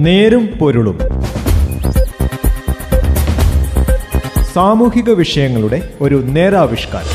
നേരും പൊരുളും. സാമൂഹിക വിഷയങ്ങളുടെ ഒരു നേരാവിഷ്കാരം.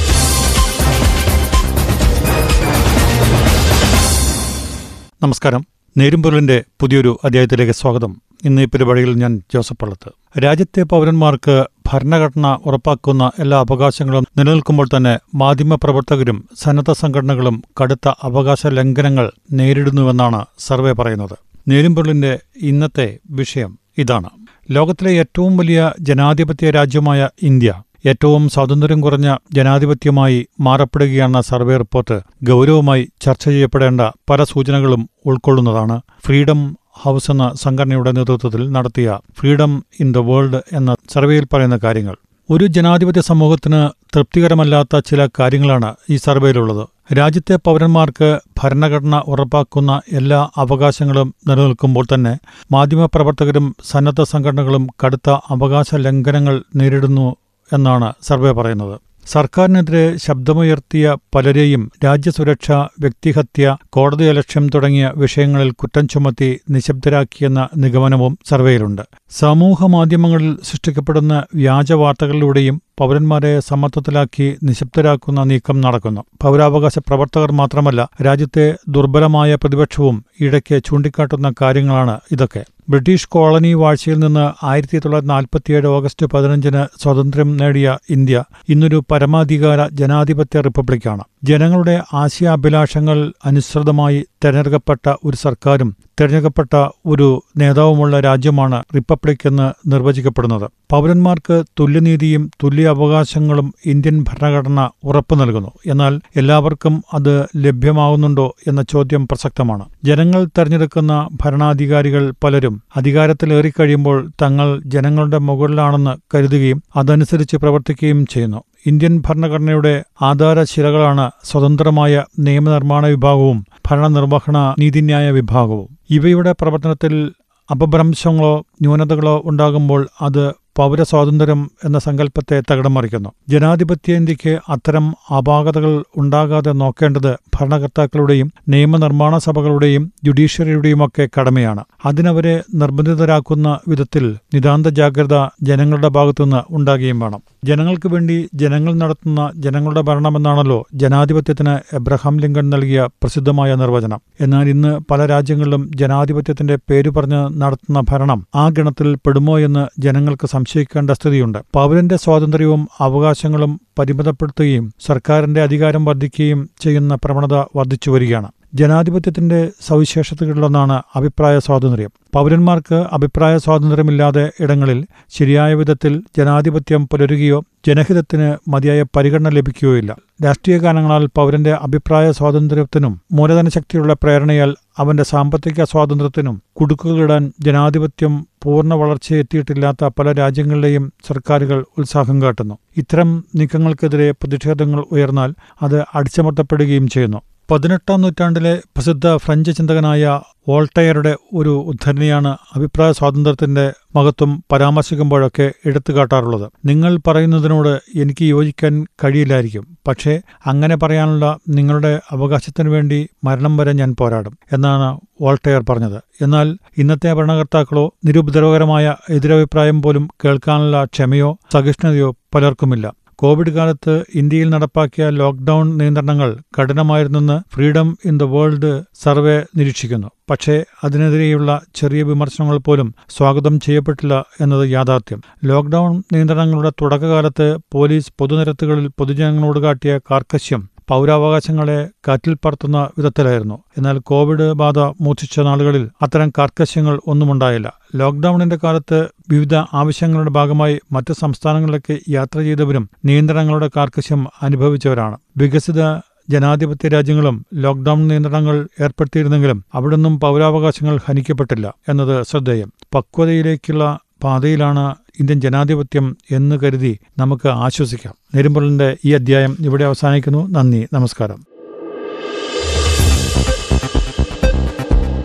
നമസ്കാരം. നേരും നേരുംപൊരുളിന്റെ പുതിയൊരു അധ്യായത്തിലേക്ക് സ്വാഗതം. ഇന്ന് ഈ പരിപാടിയിൽ ഞാൻ ജോസഫ് പള്ളത്ത്. രാജ്യത്തെ പൗരന്മാർക്ക് ഭരണഘടന ഉറപ്പാക്കുന്ന എല്ലാ അവകാശങ്ങളും നിലനിൽക്കുമ്പോൾ തന്നെ മാധ്യമപ്രവർത്തകരും സന്നദ്ധ സംഘടനകളും കടുത്ത അവകാശ ലംഘനങ്ങൾ നേരിടുന്നുവെന്നാണ് സർവേ പറയുന്നത്. നേരുംപൊരുളിന്റെ ഇന്നത്തെ വിഷയം ഇതാണ്. ലോകത്തിലെ ഏറ്റവും വലിയ ജനാധിപത്യ രാജ്യമായ ഇന്ത്യ ഏറ്റവും സ്വാതന്ത്ര്യം കുറഞ്ഞ ജനാധിപത്യമായി മാറപ്പെടുകയാണെന്ന സർവേ റിപ്പോർട്ട്. ഗൗരവമായി ചർച്ച ചെയ്യപ്പെടേണ്ട പല സൂചനകളും ഉൾക്കൊള്ളുന്നതാണ്. ഫ്രീഡം ഹൗസ് എന്ന സംഘടനയുടെ നേതൃത്വത്തിൽ നടത്തിയ ഫ്രീഡം ഇൻ ദ വേൾഡ് എന്ന സർവേയിൽ പറയുന്ന കാര്യങ്ങൾ. ഒരു ജനാധിപത്യ സമൂഹത്തിന് തൃപ്തികരമല്ലാത്ത ചില കാര്യങ്ങളാണ് ഈ സർവേയിലുള്ളത്. രാജ്യത്തെ പൗരന്മാർക്ക് ഭരണഘടന ഉറപ്പാക്കുന്ന എല്ലാ അവകാശങ്ങളും നിലനിൽക്കുമ്പോൾ തന്നെ മാധ്യമപ്രവർത്തകരും സന്നദ്ധ സംഘടനകളും കടുത്ത അവകാശ ലംഘനങ്ങൾ നേരിടുന്നു എന്നാണ് സർവേ പറയുന്നത്. സർക്കാരിനെതിരെ ശബ്ദമുയർത്തിയ പലരെയും രാജ്യസുരക്ഷ വ്യക്തിഹത്യ കോടതിയലക്ഷ്യം തുടങ്ങിയ വിഷയങ്ങളിൽ കുറ്റം ചുമത്തി നിശബ്ദരാക്കിയെന്ന നിഗമനവും സർവേയിലുണ്ട്. സമൂഹമാധ്യമങ്ങളിൽ സൃഷ്ടിക്കപ്പെടുന്ന വ്യാജ വാർത്തകളിലൂടെയും പൗരന്മാരെ സമ്മർദ്ദത്തിലാക്കി നിശബ്ദരാക്കുന്ന നീക്കം നടക്കുന്നു. പൗരാവകാശ പ്രവർത്തകർ മാത്രമല്ല രാജ്യത്തെ ദുർബലമായ പ്രതിപക്ഷവും ഇടയ്ക്ക് ചൂണ്ടിക്കാട്ടുന്ന കാര്യങ്ങളാണ് ഇതൊക്കെ. ബ്രിട്ടീഷ് കോളനി വാഴ്ചയിൽ നിന്ന് ആയിരത്തി തൊള്ളായിരത്തി നാൽപ്പത്തിയേഴ് ഓഗസ്റ്റ് പതിനഞ്ചിന് സ്വാതന്ത്ര്യം നേടിയ ഇന്ത്യ ഇന്നൊരു പരമാധികാര ജനാധിപത്യ റിപ്പബ്ലിക്കാണ്. ജനങ്ങളുടെ ആശയാഭിലാഷങ്ങൾ അനുസൃതമായി തെരഞ്ഞെടുക്കപ്പെട്ട ഒരു സർക്കാരും തെരഞ്ഞെടുക്കപ്പെട്ട ഒരു നേതാവുമുള്ള രാജ്യമാണ് റിപ്പബ്ലിക് എന്ന് നിർവചിക്കപ്പെടുന്നത്. പൗരന്മാർക്ക് തുല്യനീതിയും തുല്യ അവകാശങ്ങളും ഇന്ത്യൻ ഭരണഘടന ഉറപ്പു നൽകുന്നു. എന്നാൽ എല്ലാവർക്കും അത് ലഭ്യമാകുന്നുണ്ടോ എന്ന ചോദ്യം പ്രസക്തമാണ്. ജനങ്ങൾ തെരഞ്ഞെടുക്കുന്ന ഭരണാധികാരികൾ പലരും അധികാരത്തിലേറിക്കഴിയുമ്പോൾ തങ്ങൾ ജനങ്ങളുടെ മുകളിലാണെന്ന് കരുതുകയും അതനുസരിച്ച് പ്രവർത്തിക്കുകയും ചെയ്യുന്നു. ഇന്ത്യൻ ഭരണഘടനയുടെ ആധാരശിലകളാണ് സ്വതന്ത്രമായ നിയമനിർമ്മാണ വിഭാഗവും ഭരണനിർവഹണ നീതിന്യായ വിഭാഗവും. ഇവയുടെ പ്രവർത്തനത്തിൽ അപഭ്രംശങ്ങളോ ന്യൂനതകളോ ഉണ്ടാകുമ്പോൾ അത് പൗരസ്വാതന്ത്ര്യം എന്ന സങ്കല്പത്തെ തകിടം മറിക്കുന്നു ജനാധിപത്യ ഇന്ത്യയ്ക്ക് അത്തരം അപാകതകൾ ഉണ്ടാകാതെ നോക്കേണ്ടത് ഭരണകർത്താക്കളുടെയും നിയമനിർമ്മാണ സഭകളുടെയും ജുഡീഷ്യറിയുടെയുമൊക്കെ കടമയാണ്. അതിനവരെ നിർബന്ധിതരാക്കുന്ന വിധത്തിൽ നിതാന്ത ജാഗ്രത ജനങ്ങളുടെ ഭാഗത്തുനിന്ന് ഉണ്ടാകുകയും വേണം. ജനങ്ങൾക്ക് വേണ്ടി ജനങ്ങൾ നടത്തുന്ന ജനങ്ങളുടെ ഭരണമെന്നാണല്ലോ ജനാധിപത്യത്തിന് എബ്രഹാം ലിങ്കൺ നൽകിയ പ്രസിദ്ധമായ നിർവചനം. എന്നാൽ ഇന്ന് പല രാജ്യങ്ങളിലും ജനാധിപത്യത്തിന്റെ പേരു പറഞ്ഞ് നടത്തുന്ന ഭരണം ആ ഗണത്തിൽ പെടുമോ എന്ന് ജനങ്ങൾക്ക് സംശയിക്കേണ്ട സ്ഥിതിയുണ്ട്. പൗരന്റെ സ്വാതന്ത്ര്യവും അവകാശങ്ങളും പരിമിതപ്പെടുത്തുകയും സർക്കാരിന്റെ അധികാരം വർദ്ധിക്കുകയും ചെയ്യുന്ന പ്രവണത വർദ്ധിച്ചു വരികയാണ് ജനാധിപത്യത്തിന്റെ സവിശേഷതകളിലൊന്നാണ് അഭിപ്രായ സ്വാതന്ത്ര്യം. പൗരന്മാർക്ക് അഭിപ്രായ സ്വാതന്ത്ര്യമില്ലാതെ ഇടങ്ങളിൽ ശരിയായ വിധത്തിൽ ജനാധിപത്യം പുലരുകയോ ജനഹിതത്തിന് മതിയായ പരിഗണന ലഭിക്കുകയോ ഇല്ല രാഷ്ട്രീയ കാരണങ്ങളാൽ പൗരന്റെ അഭിപ്രായ സ്വാതന്ത്ര്യത്തിനും മൂലധന ശക്തിയുള്ള പ്രേരണയാൽ അവന്റെ സാമ്പത്തിക സ്വാതന്ത്ര്യത്തിനും കുടുക്കുകളിടാൻ ജനാധിപത്യം പൂർണ വളർച്ചയെത്തിയിട്ടില്ലാത്ത പല രാജ്യങ്ങളിലെയും സർക്കാരുകൾ ഉത്സാഹം കാട്ടുന്നു. ഇത്തരം നീക്കങ്ങൾക്കെതിരെ പ്രതിഷേധങ്ങൾ ഉയർന്നാൽ അത് അടിച്ചമർത്തപ്പെടുകയും ചെയ്യുന്നു. പതിനെട്ടാം നൂറ്റാണ്ടിലെ പ്രസിദ്ധ ഫ്രഞ്ച് ചിന്തകനായ വോൾട്ടയറുടെ ഒരു ഉദ്ധരണിയാണ് അഭിപ്രായ സ്വാതന്ത്ര്യത്തിന്റെ മഹത്വം പരാമർശിക്കുമ്പോഴൊക്കെ എടുത്തുകാട്ടാറുള്ളത് നിങ്ങൾ പറയുന്നതിനോട് എനിക്ക് യോജിക്കാൻ കഴിയില്ലായിരിക്കും. പക്ഷേ അങ്ങനെ പറയാനുള്ള നിങ്ങളുടെ അവകാശത്തിനു വേണ്ടി മരണം വരെ ഞാൻ പോരാടും എന്നാണ് വോൾട്ടയർ പറഞ്ഞത്. എന്നാൽ ഇന്നത്തെ ഭരണകർത്താക്കളോ നിരുപദ്രവകരമായ എതിരഭിപ്രായം പോലും കേൾക്കാനുള്ള ക്ഷമയോ സഹിഷ്ണുതയോ പലർക്കുമില്ല. കോവിഡ് കാലത്ത് ഇന്ത്യയിൽ നടപ്പാക്കിയ ലോക്ഡൌൺ നിയന്ത്രണങ്ങൾ കഠിനമായിരുന്നെന്ന് freedom in the world survey നിരീക്ഷിക്കുന്നു. പക്ഷേ അതിനെതിരെയുള്ള ചെറിയ വിമർശനങ്ങൾ പോലും സ്വാഗതം ചെയ്യപ്പെട്ടില്ല എന്നത് യാഥാർത്ഥ്യം. ലോക്ഡൌൺ നിയന്ത്രണങ്ങളുടെ തുടക്കകാലത്ത് പോലീസ് പൊതുനിരത്തുകളിൽ പൊതുജനങ്ങളോട് കാട്ടിയ കാർക്കശ്യം പൗരാവകാശങ്ങളെ കാറ്റിൽ പറത്തുന്ന വിധത്തിലായിരുന്നു. എന്നാൽ കോവിഡ് ബാധ മൂർച്ഛിച്ച നാളുകളിൽ അത്തരം കാർക്കശ്യങ്ങൾ ഒന്നുമുണ്ടായില്ല. ലോക്ഡൌണിന്റെ കാലത്ത് വിവിധ ആവശ്യങ്ങളുടെ ഭാഗമായി മറ്റ് സംസ്ഥാനങ്ങളിലേക്ക് യാത്ര ചെയ്തവരും നിയന്ത്രണങ്ങളുടെ കാർക്കശ്യം അനുഭവിച്ചവരാണ്. വികസിത ജനാധിപത്യ രാജ്യങ്ങളും ലോക്ഡൌൺ നിയന്ത്രണങ്ങൾ ഏർപ്പെടുത്തിയിരുന്നെങ്കിലും അവിടൊന്നും പൗരാവകാശങ്ങൾ ഹനിക്കപ്പെട്ടില്ല എന്നത് ശ്രദ്ധേയം. പക്വതയിലേക്കുള്ള പാതയിലാണ് ഇന്ത്യൻ ജനാധിപത്യം എന്ന് കരുതി നമുക്ക് ആശ്വസിക്കാം. നെരുമ്പൊളിന്റെ ഈ അധ്യായം ഇവിടെ അവസാനിക്കുന്നു. നന്ദി. നമസ്കാരം.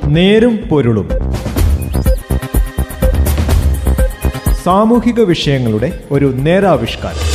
നേരും പൊരുളും. സാമൂഹിക വിഷയങ്ങളുടെ ഒരു നേരാവിഷ്കാരം.